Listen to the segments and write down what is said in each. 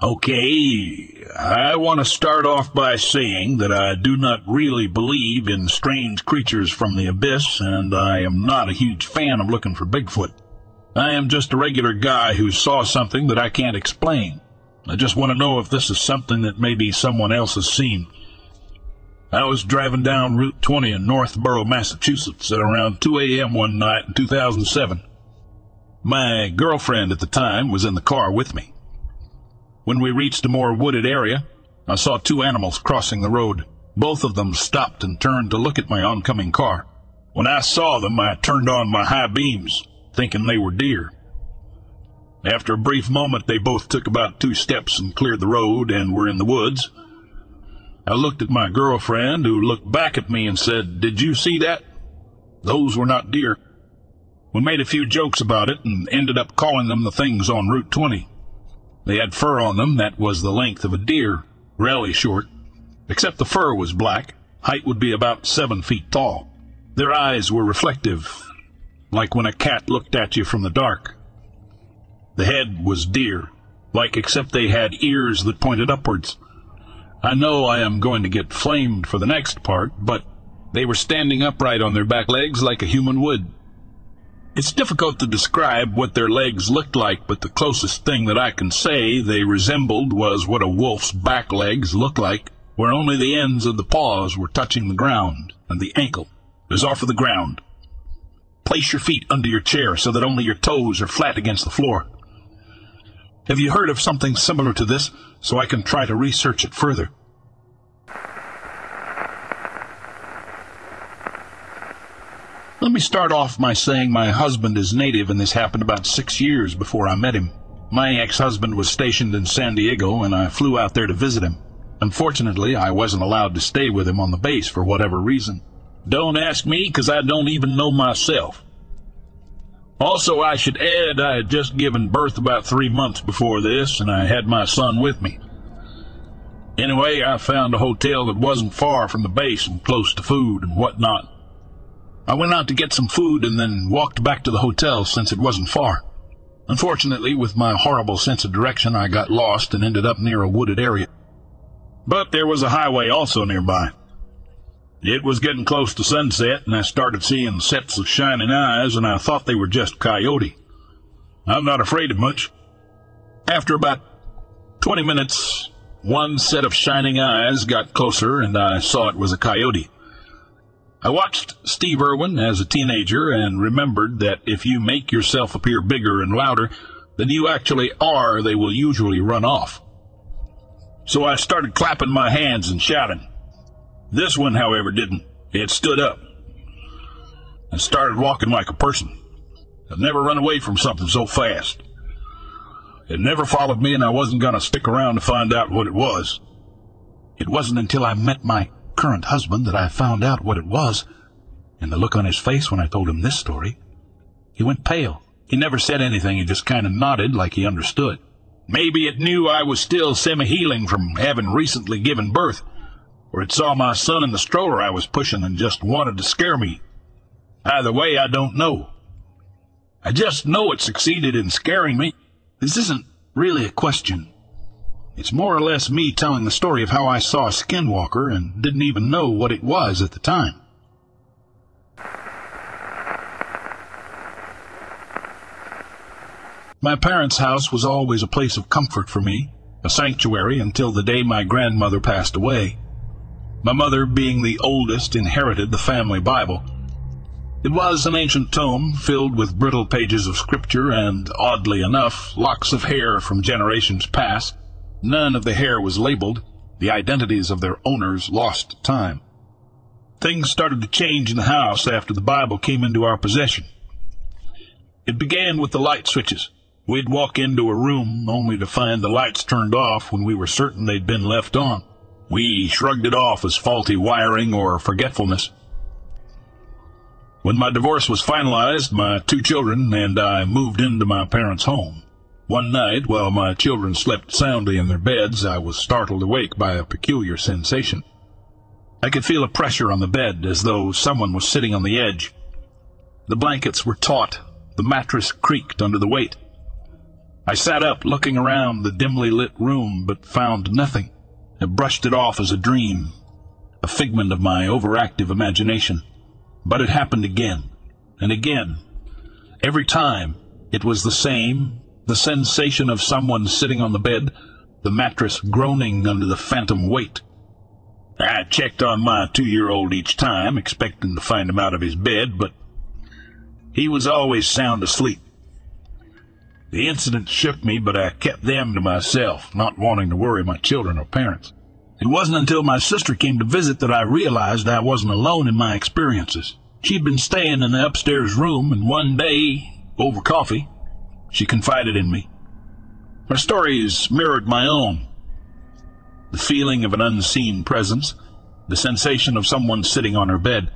Okay, I want to start off by saying that I do not really believe in strange creatures from the abyss, and I am not a huge fan of looking for Bigfoot. I am just a regular guy who saw something that I can't explain. I just want to know if this is something that maybe someone else has seen. I was driving down Route 20 in Northborough, Massachusetts at around 2 a.m. one night in 2007. My girlfriend at the time was in the car with me. When we reached a more wooded area, I saw two animals crossing the road. Both of them stopped and turned to look at my oncoming car. When I saw them, I turned on my high beams, thinking they were deer. After a brief moment, they both took about two steps and cleared the road and were in the woods. I looked at my girlfriend, who looked back at me and said, Did you see that? Those were not deer. We made a few jokes about it and ended up calling them the things on Route 20. They had fur on them that was the length of a deer, really short. Except the fur was black. Height would be about seven feet tall. Their eyes were reflective, like when a cat looked at you from the dark. The head was deer, like except they had ears that pointed upwards. I know I am going to get flamed for the next part, but they were standing upright on their back legs like a human would. It's difficult to describe what their legs looked like, but the closest thing that I can say they resembled was what a wolf's back legs look like, where only the ends of the paws were touching the ground, and the ankle is off of the ground. Place your feet under your chair so that only your toes are flat against the floor. Have you heard of something similar to this, so I can try to research it further? Let me start off by saying my husband is native and this happened about six years before I met him. My ex-husband was stationed in San Diego and I flew out there to visit him. Unfortunately, I wasn't allowed to stay with him on the base for whatever reason. Don't ask me, 'cause I don't even know myself. Also, I should add I had just given birth about three months before this, and I had my son with me. Anyway, I found a hotel that wasn't far from the base and close to food and whatnot. I went out to get some food and then walked back to the hotel since it wasn't far. Unfortunately, with my horrible sense of direction, I got lost and ended up near a wooded area. But there was a highway also nearby. It was getting close to sunset, and I started seeing sets of shining eyes, and I thought they were just coyote. I'm not afraid of much. After about 20 minutes, one set of shining eyes got closer, and I saw it was a coyote. I watched Steve Irwin as a teenager and remembered that if you make yourself appear bigger and louder than you actually are, they will usually run off. So I started clapping my hands and shouting. This one, however, didn't. It stood up and started walking like a person. I've never run away from something so fast. It never followed me, and I wasn't going to stick around to find out what it was. It wasn't until I met my current husband that I found out what it was, and the look on his face when I told him this story. He went pale. He never said anything, he just kind of nodded like he understood. Maybe it knew I was still semi-healing from having recently given birth, or it saw my son in the stroller I was pushing and just wanted to scare me. Either way, I don't know. I just know it succeeded in scaring me. This isn't really a question. It's more or less me telling the story of how I saw a skinwalker and didn't even know what it was at the time. My parents' house was always a place of comfort for me, a sanctuary until the day my grandmother passed away. My mother, being the oldest, inherited the family Bible. It was an ancient tome filled with brittle pages of scripture and, oddly enough, locks of hair from generations past. None of the hair was labeled, the identities of their owners lost time. Things started to change in the house after the Bible came into our possession. It began with the light switches. We'd walk into a room only to find the lights turned off when we were certain they'd been left on. We shrugged it off as faulty wiring or forgetfulness. When my divorce was finalized, my two children and I moved into my parents' home. One night, while my children slept soundly in their beds, I was startled awake by a peculiar sensation. I could feel a pressure on the bed as though someone was sitting on the edge. The blankets were taut, the mattress creaked under the weight. I sat up, looking around the dimly lit room, but found nothing. I brushed it off as a dream, a figment of my overactive imagination. But it happened again, and again. Every time, it was the same, the sensation of someone sitting on the bed, the mattress groaning under the phantom weight. I checked on my two-year-old each time, expecting to find him out of his bed, but he was always sound asleep. The incident shook me, but I kept them to myself, not wanting to worry my children or parents. It wasn't until my sister came to visit that I realized I wasn't alone in my experiences. She'd been staying in the upstairs room, and one day, over coffee, she confided in me. Her stories mirrored my own. The feeling of an unseen presence, the sensation of someone sitting on her bed.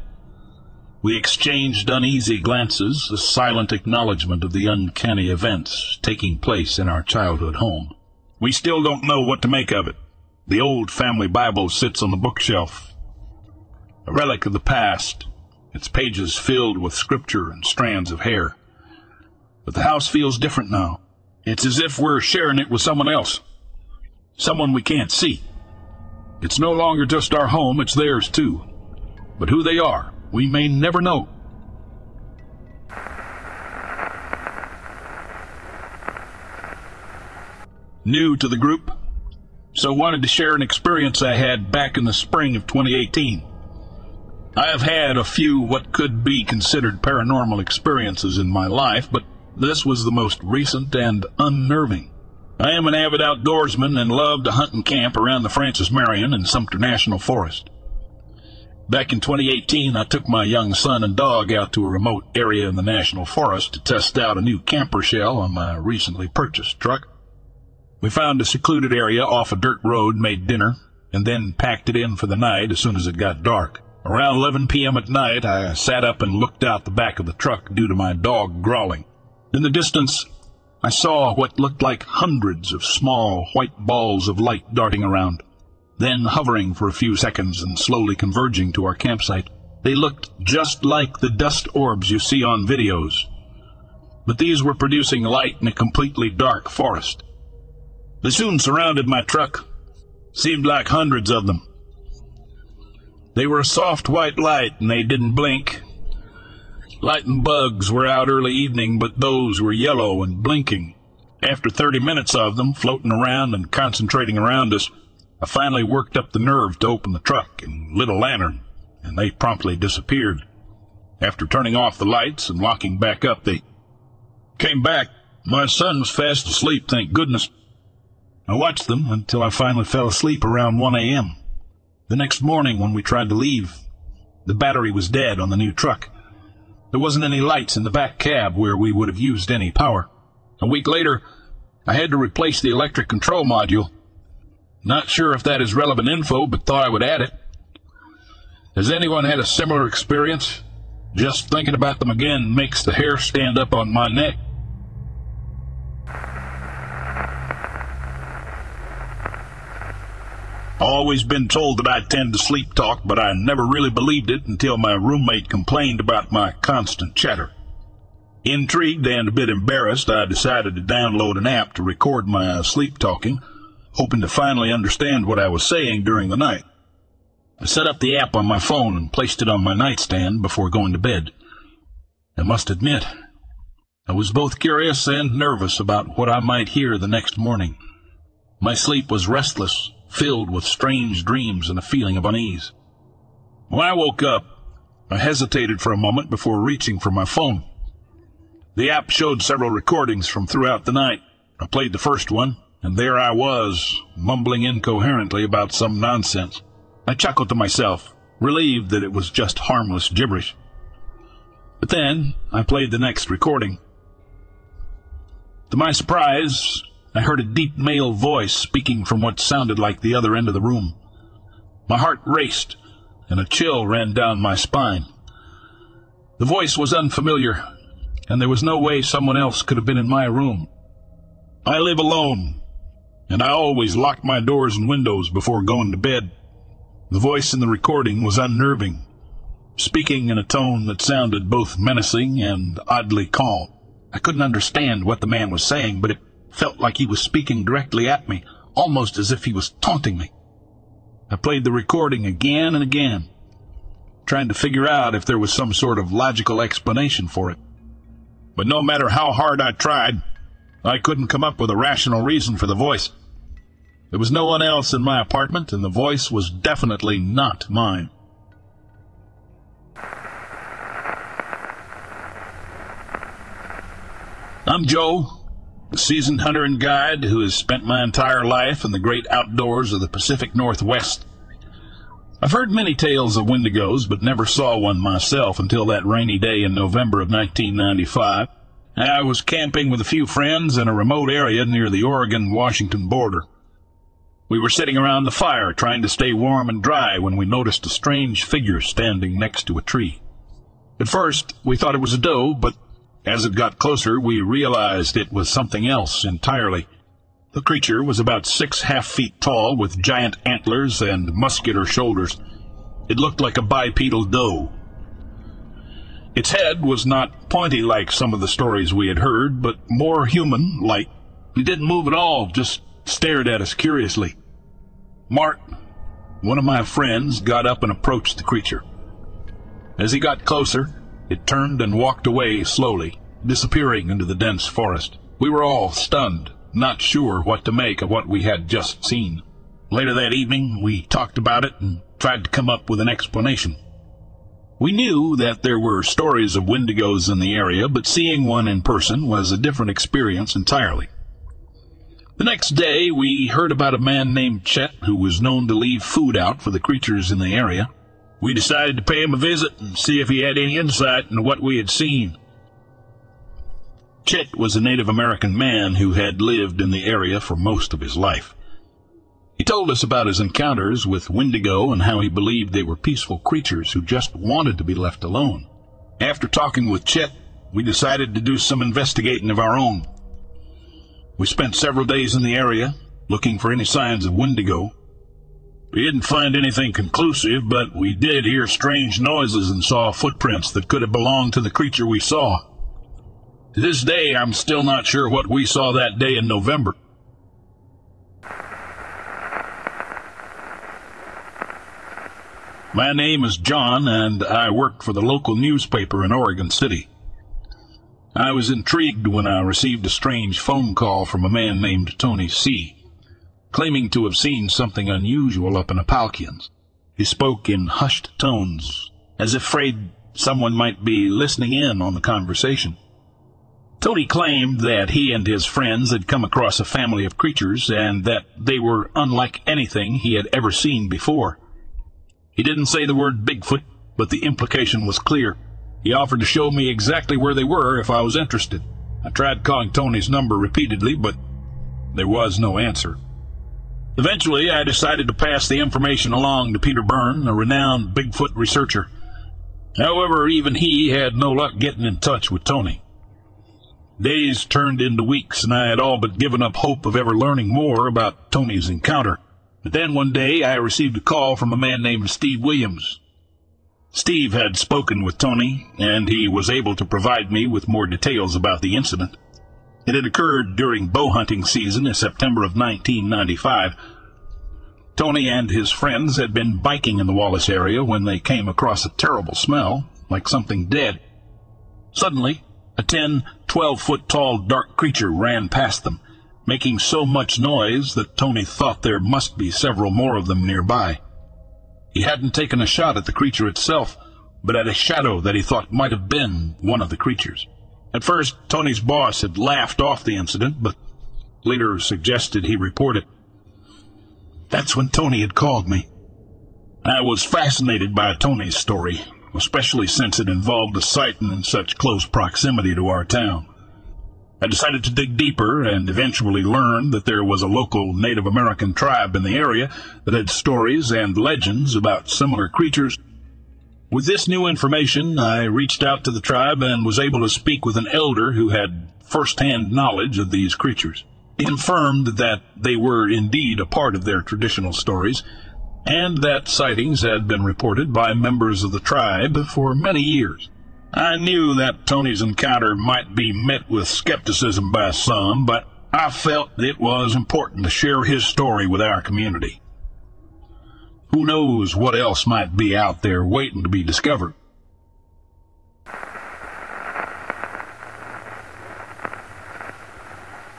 We exchanged uneasy glances, a silent acknowledgement of the uncanny events taking place in our childhood home. We still don't know what to make of it. The old family Bible sits on the bookshelf, a relic of the past, its pages filled with scripture and strands of hair. But the house feels different now. It's as if we're sharing it with someone else, someone we can't see. It's no longer just our home, it's theirs too. But who they are, we may never know. New to the group, so wanted to share an experience I had back in the spring of 2018. I have had a few what could be considered paranormal experiences in my life, but this was the most recent and unnerving. I am an avid outdoorsman and love to hunt and camp around the Francis Marion and Sumter National Forest. Back in 2018, I took my young son and dog out to a remote area in the National Forest to test out a new camper shell on my recently purchased truck. We found a secluded area off a dirt road, made dinner, and then packed it in for the night as soon as it got dark. Around 11 p.m. at night, I sat up and looked out the back of the truck due to my dog growling. In the distance, I saw what looked like hundreds of small white balls of light darting around, then hovering for a few seconds and slowly converging to our campsite. They looked just like the dust orbs you see on videos, but these were producing light in a completely dark forest. They soon surrounded my truck. Seemed like hundreds of them. They were a soft white light and they didn't blink. Light and bugs were out early evening, but those were yellow and blinking. After 30 minutes of them floating around and concentrating around us, I finally worked up the nerve to open the truck and lit a lantern, and they promptly disappeared. After turning off the lights and locking back up, they came back. My son was fast asleep, thank goodness. I watched them until I finally fell asleep around 1 a.m. The next morning, when we tried to leave, the battery was dead on the new truck. There wasn't any lights in the back cab where we would have used any power. A week later, I had to replace the electric control module. Not sure if that is relevant info, but thought I would add it. Has anyone had a similar experience? Just thinking about them again makes the hair stand up on my neck. Always been told that I tend to sleep talk, but I never really believed it until my roommate complained about my constant chatter. Intrigued and a bit embarrassed, I decided to download an app to record my sleep talking, hoping to finally understand what I was saying during the night. I set up the app on my phone and placed it on my nightstand before going to bed. I must admit, I was both curious and nervous about what I might hear the next morning. My sleep was restless filled with strange dreams and a feeling of unease. When I woke up, I hesitated for a moment before reaching for my phone. The app showed several recordings from throughout the night. I played the first one, and there I was, mumbling incoherently about some nonsense. I chuckled to myself, relieved that it was just harmless gibberish. But then I played the next recording. To my surprise, I heard a deep male voice speaking from what sounded like the other end of the room. My heart raced, and a chill ran down my spine. The voice was unfamiliar, and there was no way someone else could have been in my room. I live alone, and I always lock my doors and windows before going to bed. The voice in the recording was unnerving, speaking in a tone that sounded both menacing and oddly calm. I couldn't understand what the man was saying, but it felt like he was speaking directly at me, almost as if he was taunting me. I played the recording again and again, trying to figure out if there was some sort of logical explanation for it. But no matter how hard I tried, I couldn't come up with a rational reason for the voice. There was no one else in my apartment, and the voice was definitely not mine. I'm Joe, seasoned hunter and guide who has spent my entire life in the great outdoors of the Pacific Northwest. I've heard many tales of wendigos, but never saw one myself until that rainy day in November of 1995. I was camping with a few friends in a remote area near the Oregon-Washington border. We were sitting around the fire trying to stay warm and dry when we noticed a strange figure standing next to a tree. At first, we thought it was a doe, but as it got closer, we realized it was something else entirely. The creature was about six half feet tall with giant antlers and muscular shoulders. It looked like a bipedal doe. Its head was not pointy like some of the stories we had heard, but more human like. It didn't move at all, just stared at us curiously. Mark, one of my friends, got up and approached the creature. As he got closer, it turned and walked away slowly, disappearing into the dense forest. We were all stunned, not sure what to make of what we had just seen. Later that evening, we talked about it and tried to come up with an explanation. We knew that there were stories of wendigos in the area, but seeing one in person was a different experience entirely. The next day, we heard about a man named Chet who was known to leave food out for the creatures in the area. We decided to pay him a visit and see if he had any insight into what we had seen. Chet was a Native American man who had lived in the area for most of his life. He told us about his encounters with Wendigo and how he believed they were peaceful creatures who just wanted to be left alone. After talking with Chet, we decided to do some investigating of our own. We spent several days in the area looking for any signs of Wendigo. We didn't find anything conclusive, but we did hear strange noises and saw footprints that could have belonged to the creature we saw. To this day, I'm still not sure what we saw that day in November. My name is John, and I work for the local newspaper in Oregon City. I was intrigued when I received a strange phone call from a man named Tony C., claiming to have seen something unusual up in Apalkians. He spoke in hushed tones, as if afraid someone might be listening in on the conversation. Tony claimed that he and his friends had come across a family of creatures and that they were unlike anything he had ever seen before. He didn't say the word Bigfoot, but the implication was clear. He offered to show me exactly where they were if I was interested. I tried calling Tony's number repeatedly, but there was no answer. Eventually, I decided to pass the information along to Peter Byrne, a renowned Bigfoot researcher. However, even he had no luck getting in touch with Tony. Days turned into weeks, and I had all but given up hope of ever learning more about Tony's encounter. But then one day I received a call from a man named Steve Williams. Steve had spoken with Tony, and he was able to provide me with more details about the incident. It had occurred during bow hunting season in September of 1995. Tony and his friends had been biking in the Wallace area when they came across a terrible smell, like something dead. Suddenly, a 10, 12 foot tall dark creature ran past them making so much noise that Tony thought there must be several more of them nearby. He hadn't taken a shot at the creature itself, but at a shadow that he thought might have been one of the creatures. At first, Tony's boss had laughed off the incident, but later suggested he report it. That's when Tony had called me. I was fascinated by Tony's story, especially since it involved a sighting in such close proximity to our town. I decided to dig deeper and eventually learned that there was a local Native American tribe in the area that had stories and legends about similar creatures. With this new information, I reached out to the tribe and was able to speak with an elder who had first-hand knowledge of these creatures. He confirmed that they were indeed a part of their traditional stories, and that sightings had been reported by members of the tribe for many years. I knew that Tony's encounter might be met with skepticism by some, but I felt it was important to share his story with our community. Who knows what else might be out there waiting to be discovered?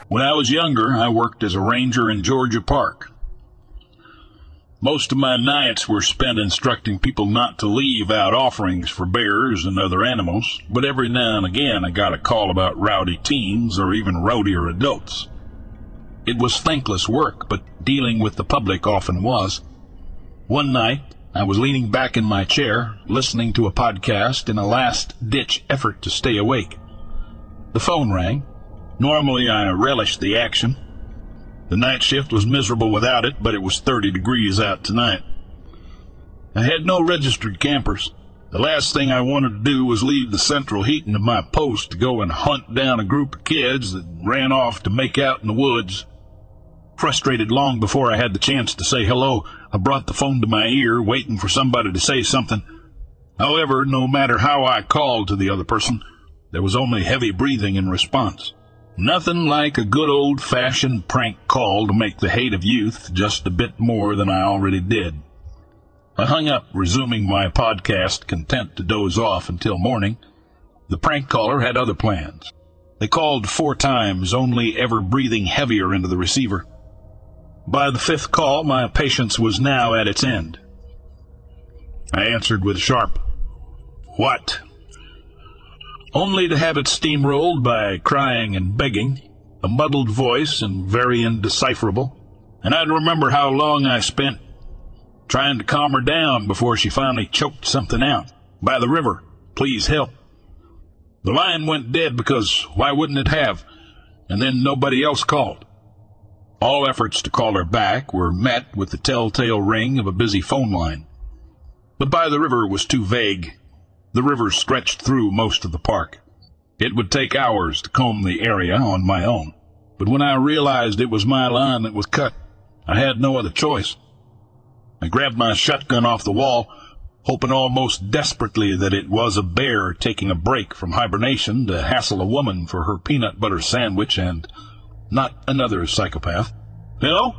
When I was younger, I worked as a ranger in Georgia Park. Most of my nights were spent instructing people not to leave out offerings for bears and other animals, but every now and again I got a call about rowdy teens or even rowdier adults. It was thankless work, but dealing with the public often was. One night, I was leaning back in my chair, listening to a podcast in a last-ditch effort to stay awake. The phone rang. Normally I relish the action, the night shift was miserable without it, but it was 30 degrees out tonight. I had no registered campers. The last thing I wanted to do was leave the central heating of my post to go and hunt down a group of kids that ran off to make out in the woods. Frustrated long before I had the chance to say hello, I brought the phone to my ear, waiting for somebody to say something. However, no matter how I called to the other person, there was only heavy breathing in response. Nothing like a good old-fashioned prank call to make the hate of youth just a bit more than I already did. I hung up, resuming my podcast, content to doze off until morning. The prank caller had other plans. They called four times, only ever breathing heavier into the receiver. By the fifth call, my patience was now at its end. I answered with sharp, What? only to have it steamrolled by crying and begging, a muddled voice and very indecipherable, and I'd remember how long I spent trying to calm her down before she finally choked something out. By the river, please help. The line went dead because why wouldn't it have? And then nobody else called. All efforts to call her back were met with the telltale ring of a busy phone line. But by the river was too vague. The river stretched through most of the park. It would take hours to comb the area on my own. But when I realized it was my line that was cut, I had no other choice. I grabbed my shotgun off the wall, hoping almost desperately that it was a bear taking a break from hibernation to hassle a woman for her peanut butter sandwich and not another psychopath. Hello?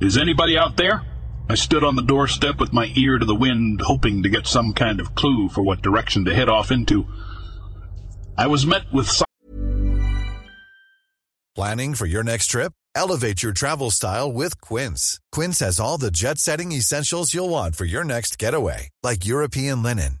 Is anybody out there? I stood on the doorstep with my ear to the wind, hoping to get some kind of clue for what direction to head off into. I was met with. Planning for your next trip? Elevate your travel style with Quince. Quince has all the jet setting essentials you'll want for your next getaway, like European linen,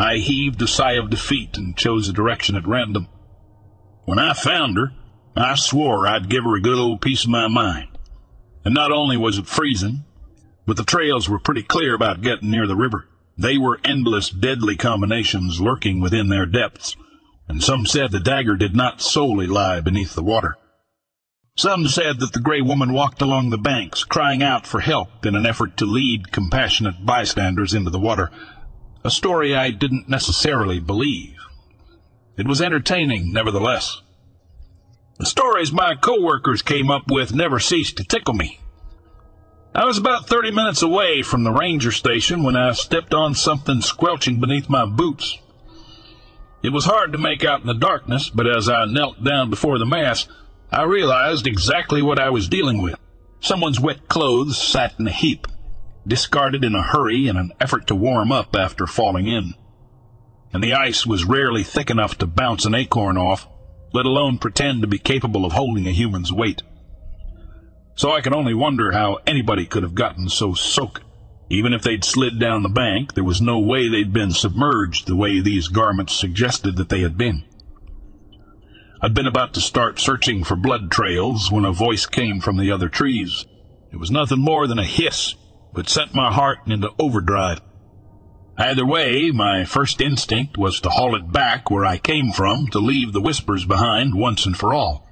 I heaved a sigh of defeat and chose a direction at random. When I found her, I swore I'd give her a good old piece of my mind. And not only was it freezing, but the trails were pretty clear about getting near the river. They were endless, deadly combinations lurking within their depths, and some said the dagger did not solely lie beneath the water. Some said that the gray woman walked along the banks, crying out for help in an effort to lead compassionate bystanders into the water, a story I didn't necessarily believe. It was entertaining, nevertheless. The stories my coworkers came up with never ceased to tickle me. I was about 30 minutes away from the ranger station when I stepped on something squelching beneath my boots. It was hard to make out in the darkness, but as I knelt down before the mass, I realized exactly what I was dealing with. Someone's wet clothes sat in a heap, discarded in a hurry in an effort to warm up after falling in. And the ice was rarely thick enough to bounce an acorn off, let alone pretend to be capable of holding a human's weight. So I can only wonder how anybody could have gotten so soaked. Even if they'd slid down the bank, there was no way they'd been submerged the way these garments suggested that they had been. I'd been about to start searching for blood trails when a voice came from the other trees. It was nothing more than a hiss, but sent my heart into overdrive. Either way, my first instinct was to haul it back where I came from to leave the whispers behind once and for all.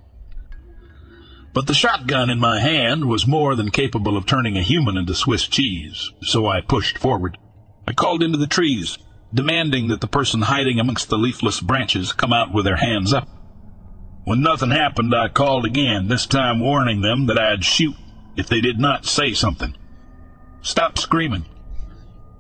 But the shotgun in my hand was more than capable of turning a human into Swiss cheese, so I pushed forward. I called into the trees, demanding that the person hiding amongst the leafless branches come out with their hands up. When nothing happened, I called again, this time warning them that I'd shoot if they did not say something. Stop screaming.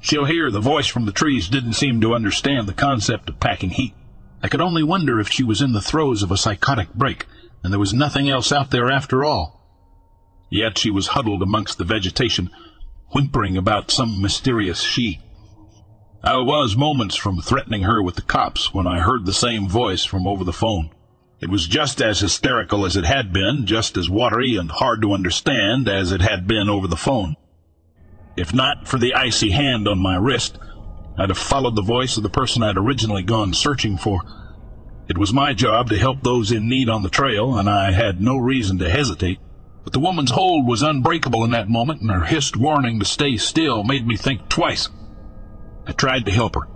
She'll hear the voice from the trees didn't seem to understand the concept of packing heat. I could only wonder if she was in the throes of a psychotic break, and there was nothing else out there after all. Yet she was huddled amongst the vegetation, whimpering about some mysterious she. I was moments from threatening her with the cops when I heard the same voice from over the phone. It was just as hysterical as it had been, just as watery and hard to understand as it had been over the phone. If not for the icy hand on my wrist, I'd have followed the voice of the person I'd originally gone searching for. It was my job to help those in need on the trail, and I had no reason to hesitate. But the woman's hold was unbreakable in that moment, and her hissed warning to stay still made me think twice. I tried to help her.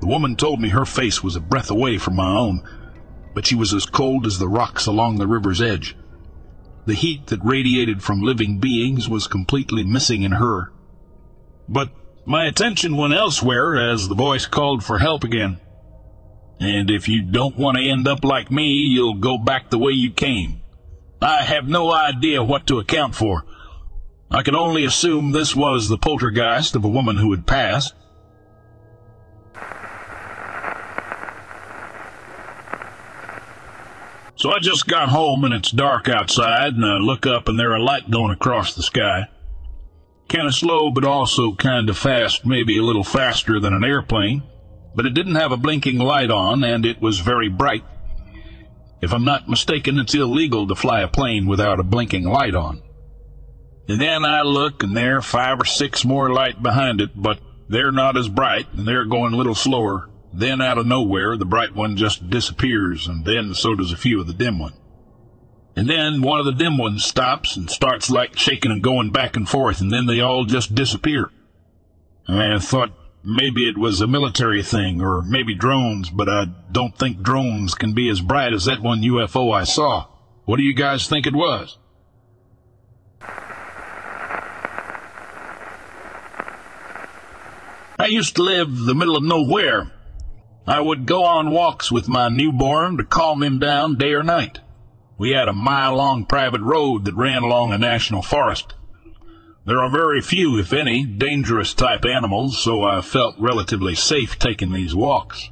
The woman told me her face was a breath away from my own, but she was as cold as the rocks along the river's edge. The heat that radiated from living beings was completely missing in her. But my attention went elsewhere as the voice called for help again. And if you don't want to end up like me, you'll go back the way you came. I have no idea what to account for. I can only assume this was the poltergeist of a woman who had passed. So I just got home and it's dark outside, and I look up and there a light going across the sky. Kinda slow, but also kinda fast, maybe a little faster than an airplane. But it didn't have a blinking light on, and it was very bright. If I'm not mistaken, it's illegal to fly a plane without a blinking light on. And then I look, and there are five or six more light behind it, but they're not as bright, and they're going a little slower. Then out of nowhere, the bright one just disappears, and then so does a few of the dim ones. And then one of the dim ones stops and starts like shaking and going back and forth, and then they all just disappear. I thought maybe it was a military thing, or maybe drones, but I don't think drones can be as bright as that one UFO I saw. What do you guys think it was? I used to live the middle of nowhere. I would go on walks with my newborn to calm him down day or night. We had a mile long private road that ran along a national forest. There are very few, if any, dangerous type animals, so I felt relatively safe taking these walks.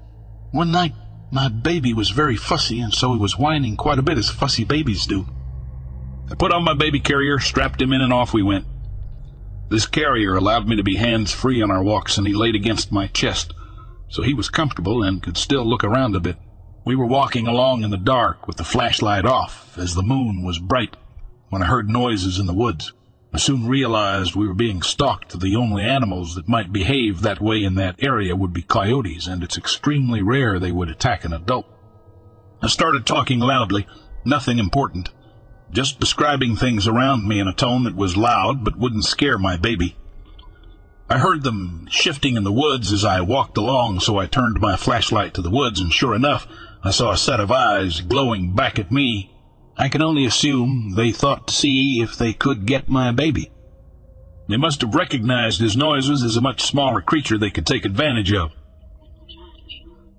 One night, my baby was very fussy, and so he was whining quite a bit as fussy babies do. I put on my baby carrier, strapped him in, and off we went. This carrier allowed me to be hands free on our walks, and he laid against my chest, so he was comfortable and could still look around a bit. We were walking along in the dark with the flashlight off as the moon was bright when I heard noises in the woods. I soon realized we were being stalked. The only animals that might behave that way in that area would be coyotes, and it's extremely rare they would attack an adult. I started talking loudly, nothing important, just describing things around me in a tone that was loud but wouldn't scare my baby. I heard them shifting in the woods as I walked along, so I turned my flashlight to the woods, and sure enough, I saw a set of eyes glowing back at me. I can only assume they thought to see if they could get my baby. They must have recognized his noises as a much smaller creature they could take advantage of.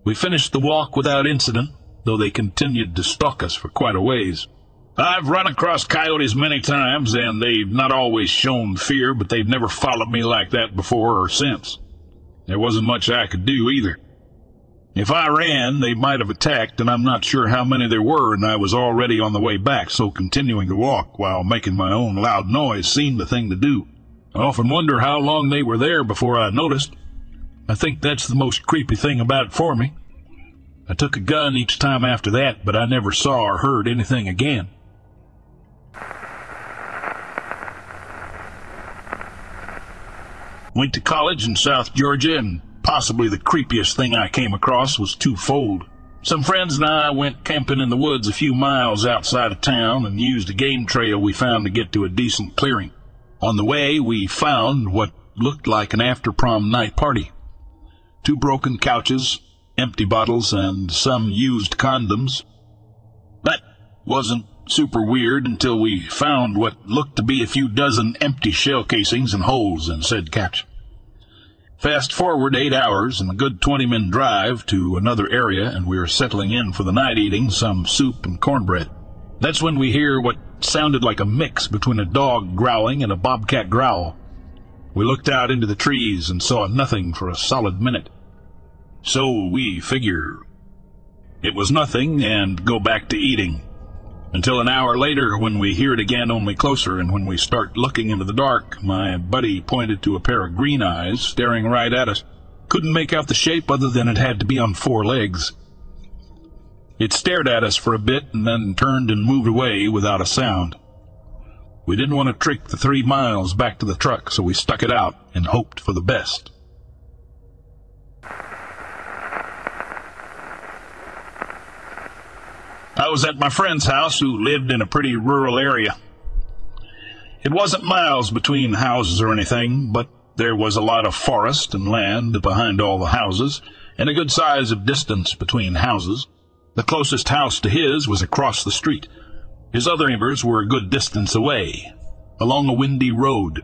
We finished the walk without incident, though they continued to stalk us for quite a ways. I've run across coyotes many times, and they've not always shown fear, but they've never followed me like that before or since. There wasn't much I could do either. If I ran, they might have attacked, and I'm not sure how many there were, and I was already on the way back, so continuing to walk while making my own loud noise seemed the thing to do. I often wonder how long they were there before I noticed. I think that's the most creepy thing about it for me. I took a gun each time after that, but I never saw or heard anything again. Went to college in South Georgia and Possibly the creepiest thing I came across was twofold. Some friends and I went camping in the woods a few miles outside of town and used a game trail we found to get to a decent clearing. On the way, we found what looked like an after prom night party. Two broken couches, empty bottles, and some used condoms. That wasn't super weird until we found what looked to be a few dozen empty shell casings and holes in said couch. Fast forward eight hours and a good 20 minute drive to another area, and we are settling in for the night eating some soup and cornbread. That's when we hear what sounded like a mix between a dog growling and a bobcat growl. We looked out into the trees and saw nothing for a solid minute. So we figure it was nothing and go back to eating. Until an hour later, when we hear it again, only closer, and when we start looking into the dark, my buddy pointed to a pair of green eyes staring right at us. Couldn't make out the shape other than it had to be on four legs. It stared at us for a bit and then turned and moved away without a sound. We didn't want to trick the three miles back to the truck, so we stuck it out and hoped for the best. I was at my friend's house who lived in a pretty rural area. It wasn't miles between houses or anything, but there was a lot of forest and land behind all the houses, and a good size of distance between houses. The closest house to his was across the street. His other neighbors were a good distance away, along a windy road.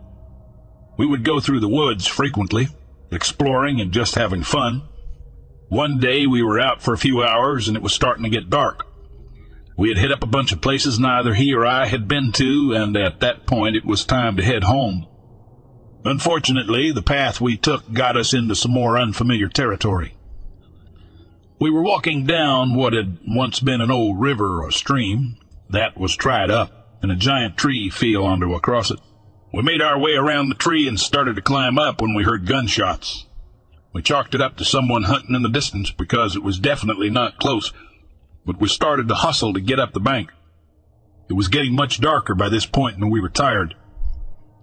We would go through the woods frequently, exploring and just having fun. One day we were out for a few hours and it was starting to get dark. We had hit up a bunch of places neither he or I had been to, and at that point it was time to head home. Unfortunately, the path we took got us into some more unfamiliar territory. We were walking down what had once been an old river or stream. That was dried up, and a giant tree fell onto across it. We made our way around the tree and started to climb up when we heard gunshots. We chalked it up to someone hunting in the distance because it was definitely not close, but we started to hustle to get up the bank. It was getting much darker by this point and we were tired.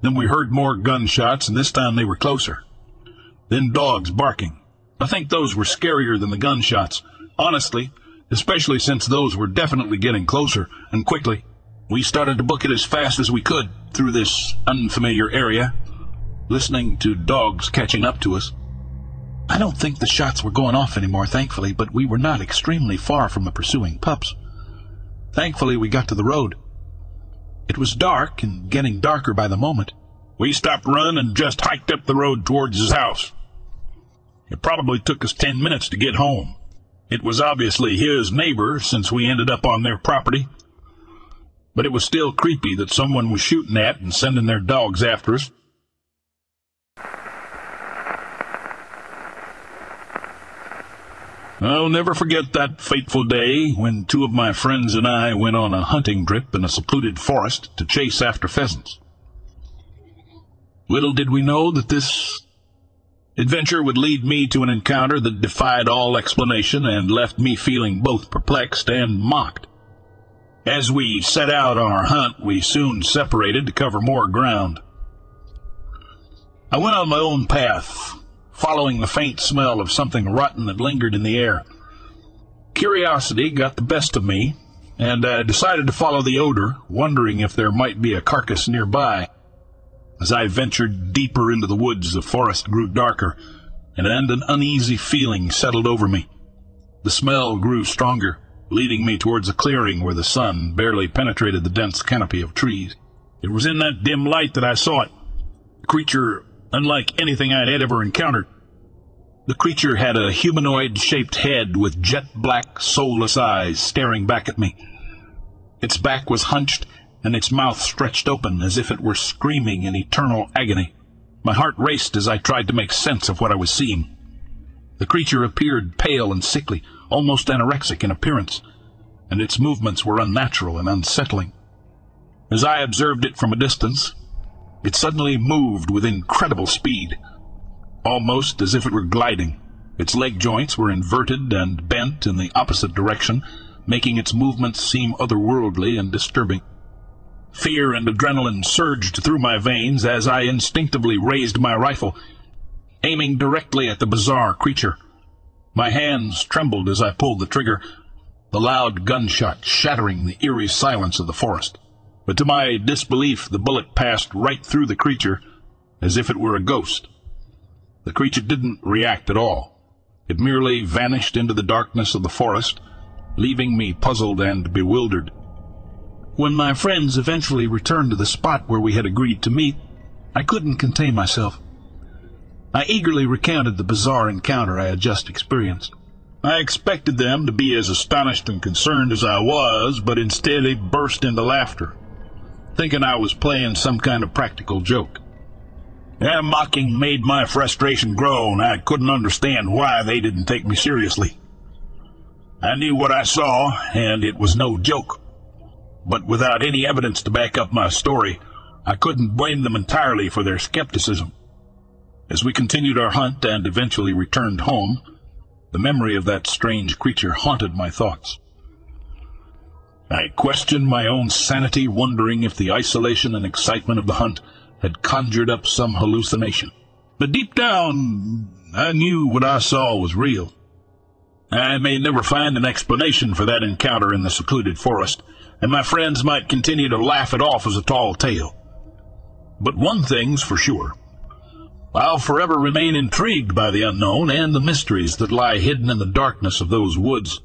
Then we heard more gunshots and this time they were closer. Then dogs barking. I think those were scarier than the gunshots. Honestly, especially since those were definitely getting closer and quickly. We started to book it as fast as we could through this unfamiliar area, listening to dogs catching up to us. I don't think the shots were going off anymore, thankfully, but we were not extremely far from the pursuing pups. Thankfully, we got to the road. It was dark and getting darker by the moment. We stopped running and just hiked up the road towards his house. It probably took us ten minutes to get home. It was obviously his neighbor since we ended up on their property. But it was still creepy that someone was shooting at and sending their dogs after us. I'll never forget that fateful day when two of my friends and I went on a hunting trip in a secluded forest to chase after pheasants. Little did we know that this adventure would lead me to an encounter that defied all explanation and left me feeling both perplexed and mocked. As we set out on our hunt, we soon separated to cover more ground. I went on my own path, following the faint smell of something rotten that lingered in the air. Curiosity got the best of me, and I decided to follow the odor, wondering if there might be a carcass nearby. As I ventured deeper into the woods, the forest grew darker, and an uneasy feeling settled over me. The smell grew stronger, leading me towards a clearing where the sun barely penetrated the dense canopy of trees. It was in that dim light that I saw it. A creature unlike anything I had ever encountered. The creature had a humanoid shaped head with jet black, soulless eyes staring back at me. Its back was hunched and its mouth stretched open as if it were screaming in eternal agony. My heart raced as I tried to make sense of what I was seeing. The creature appeared pale and sickly, almost anorexic in appearance, and its movements were unnatural and unsettling. As I observed it from a distance, it suddenly moved with incredible speed, almost as if it were gliding. Its leg joints were inverted and bent in the opposite direction, making its movements seem otherworldly and disturbing. Fear and adrenaline surged through my veins as I instinctively raised my rifle, aiming directly at the bizarre creature. My hands trembled as I pulled the trigger, the loud gunshot shattering the eerie silence of the forest but to my disbelief the bullet passed right through the creature as if it were a ghost. The creature didn't react at all. It merely vanished into the darkness of the forest, leaving me puzzled and bewildered. When my friends eventually returned to the spot where we had agreed to meet, I couldn't contain myself. I eagerly recounted the bizarre encounter I had just experienced. I expected them to be as astonished and concerned as I was, but instead they burst into laughter thinking I was playing some kind of practical joke. Their mocking made my frustration grow, and I couldn't understand why they didn't take me seriously. I knew what I saw, and it was no joke. But without any evidence to back up my story, I couldn't blame them entirely for their skepticism. As we continued our hunt and eventually returned home, the memory of that strange creature haunted my thoughts. I questioned my own sanity, wondering if the isolation and excitement of the hunt had conjured up some hallucination. But deep down, I knew what I saw was real. I may never find an explanation for that encounter in the secluded forest, and my friends might continue to laugh it off as a tall tale. But one thing's for sure. I'll forever remain intrigued by the unknown and the mysteries that lie hidden in the darkness of those woods.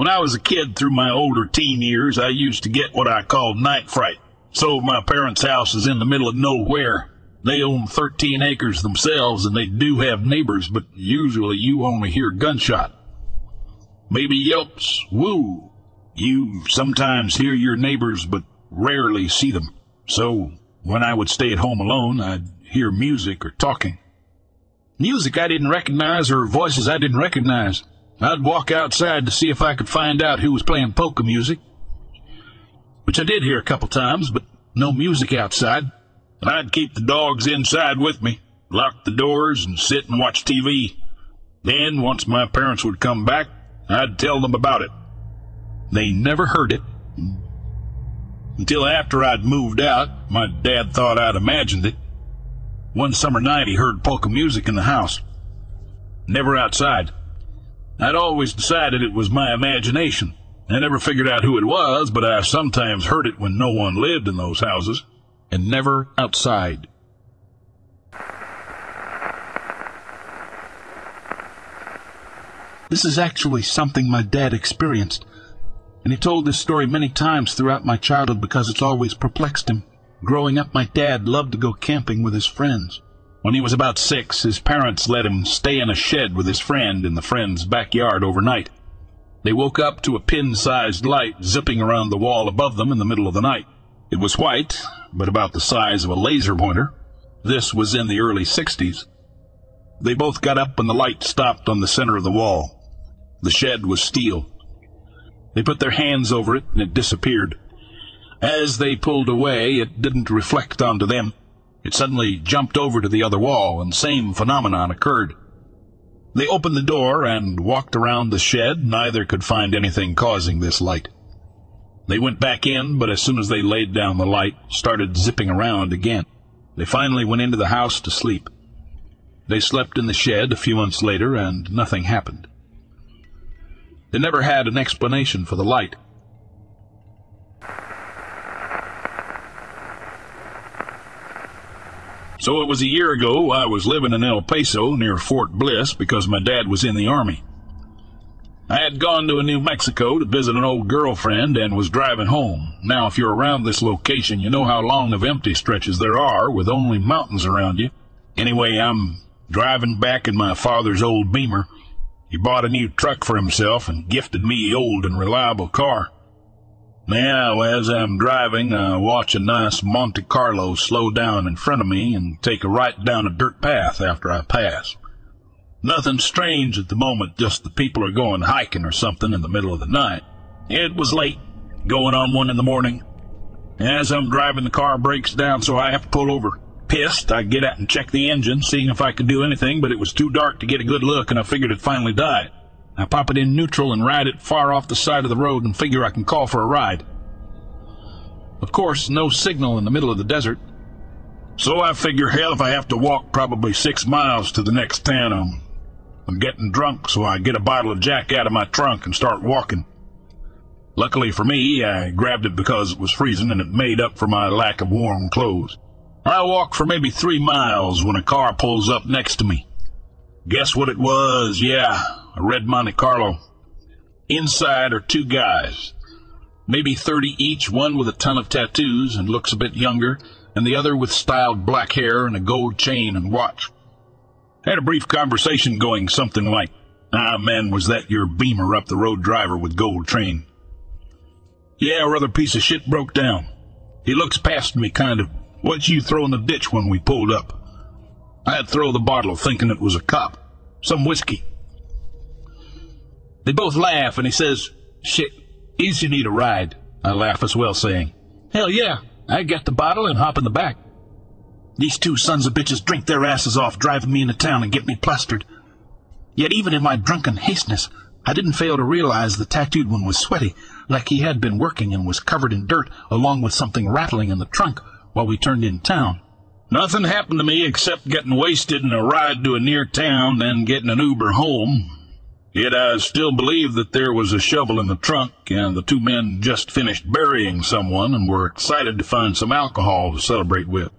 When I was a kid through my older teen years, I used to get what I called night fright. So my parents' house is in the middle of nowhere. They own 13 acres themselves and they do have neighbors, but usually you only hear gunshot. Maybe yelps, woo. You sometimes hear your neighbors, but rarely see them. So when I would stay at home alone, I'd hear music or talking. Music I didn't recognize or voices I didn't recognize. I'd walk outside to see if I could find out who was playing polka music, which I did hear a couple times, but no music outside. I'd keep the dogs inside with me, lock the doors, and sit and watch TV. Then, once my parents would come back, I'd tell them about it. They never heard it. Until after I'd moved out, my dad thought I'd imagined it. One summer night, he heard polka music in the house. Never outside. I'd always decided it was my imagination. I never figured out who it was, but I sometimes heard it when no one lived in those houses, and never outside. This is actually something my dad experienced, and he told this story many times throughout my childhood because it's always perplexed him. Growing up, my dad loved to go camping with his friends. When he was about six, his parents let him stay in a shed with his friend in the friend's backyard overnight. They woke up to a pin-sized light zipping around the wall above them in the middle of the night. It was white, but about the size of a laser pointer. This was in the early 60s. They both got up when the light stopped on the center of the wall. The shed was steel. They put their hands over it and it disappeared. As they pulled away, it didn't reflect onto them. It suddenly jumped over to the other wall and same phenomenon occurred. They opened the door and walked around the shed. Neither could find anything causing this light. They went back in, but as soon as they laid down the light, started zipping around again. They finally went into the house to sleep. They slept in the shed a few months later, and nothing happened. They never had an explanation for the light. So it was a year ago I was living in El Paso near Fort Bliss because my dad was in the Army. I had gone to New Mexico to visit an old girlfriend and was driving home. Now, if you're around this location, you know how long of empty stretches there are with only mountains around you. Anyway, I'm driving back in my father's old Beamer. He bought a new truck for himself and gifted me old and reliable car. Now, as I'm driving, I watch a nice Monte Carlo slow down in front of me and take a right down a dirt path after I pass. Nothing strange at the moment, just the people are going hiking or something in the middle of the night. It was late, going on one in the morning. As I'm driving, the car breaks down, so I have to pull over. Pissed, I get out and check the engine, seeing if I could do anything, but it was too dark to get a good look, and I figured it finally died. I pop it in neutral and ride it far off the side of the road and figure I can call for a ride. Of course, no signal in the middle of the desert. So I figure, hell, if I have to walk probably six miles to the next town, I'm, I'm getting drunk, so I get a bottle of Jack out of my trunk and start walking. Luckily for me, I grabbed it because it was freezing and it made up for my lack of warm clothes. I walked for maybe three miles when a car pulls up next to me. Guess what it was? Yeah, a red Monte Carlo. Inside are two guys, maybe 30 each, one with a ton of tattoos and looks a bit younger, and the other with styled black hair and a gold chain and watch. Had a brief conversation going something like, Ah, man, was that your beamer up the road driver with gold train? Yeah, or other piece of shit broke down. He looks past me, kind of, what'd you throw in the ditch when we pulled up? I'd throw the bottle thinking it was a cop. Some whiskey. They both laugh, and he says, Shit, easy need a ride. I laugh as well, saying, Hell yeah, I got the bottle and hop in the back. These two sons of bitches drink their asses off, driving me into town and get me plastered. Yet even in my drunken hasteness, I didn't fail to realize the tattooed one was sweaty, like he had been working and was covered in dirt, along with something rattling in the trunk while we turned in town. Nothing happened to me except getting wasted in a ride to a near town, then getting an Uber home. Yet I still believe that there was a shovel in the trunk, and the two men just finished burying someone and were excited to find some alcohol to celebrate with.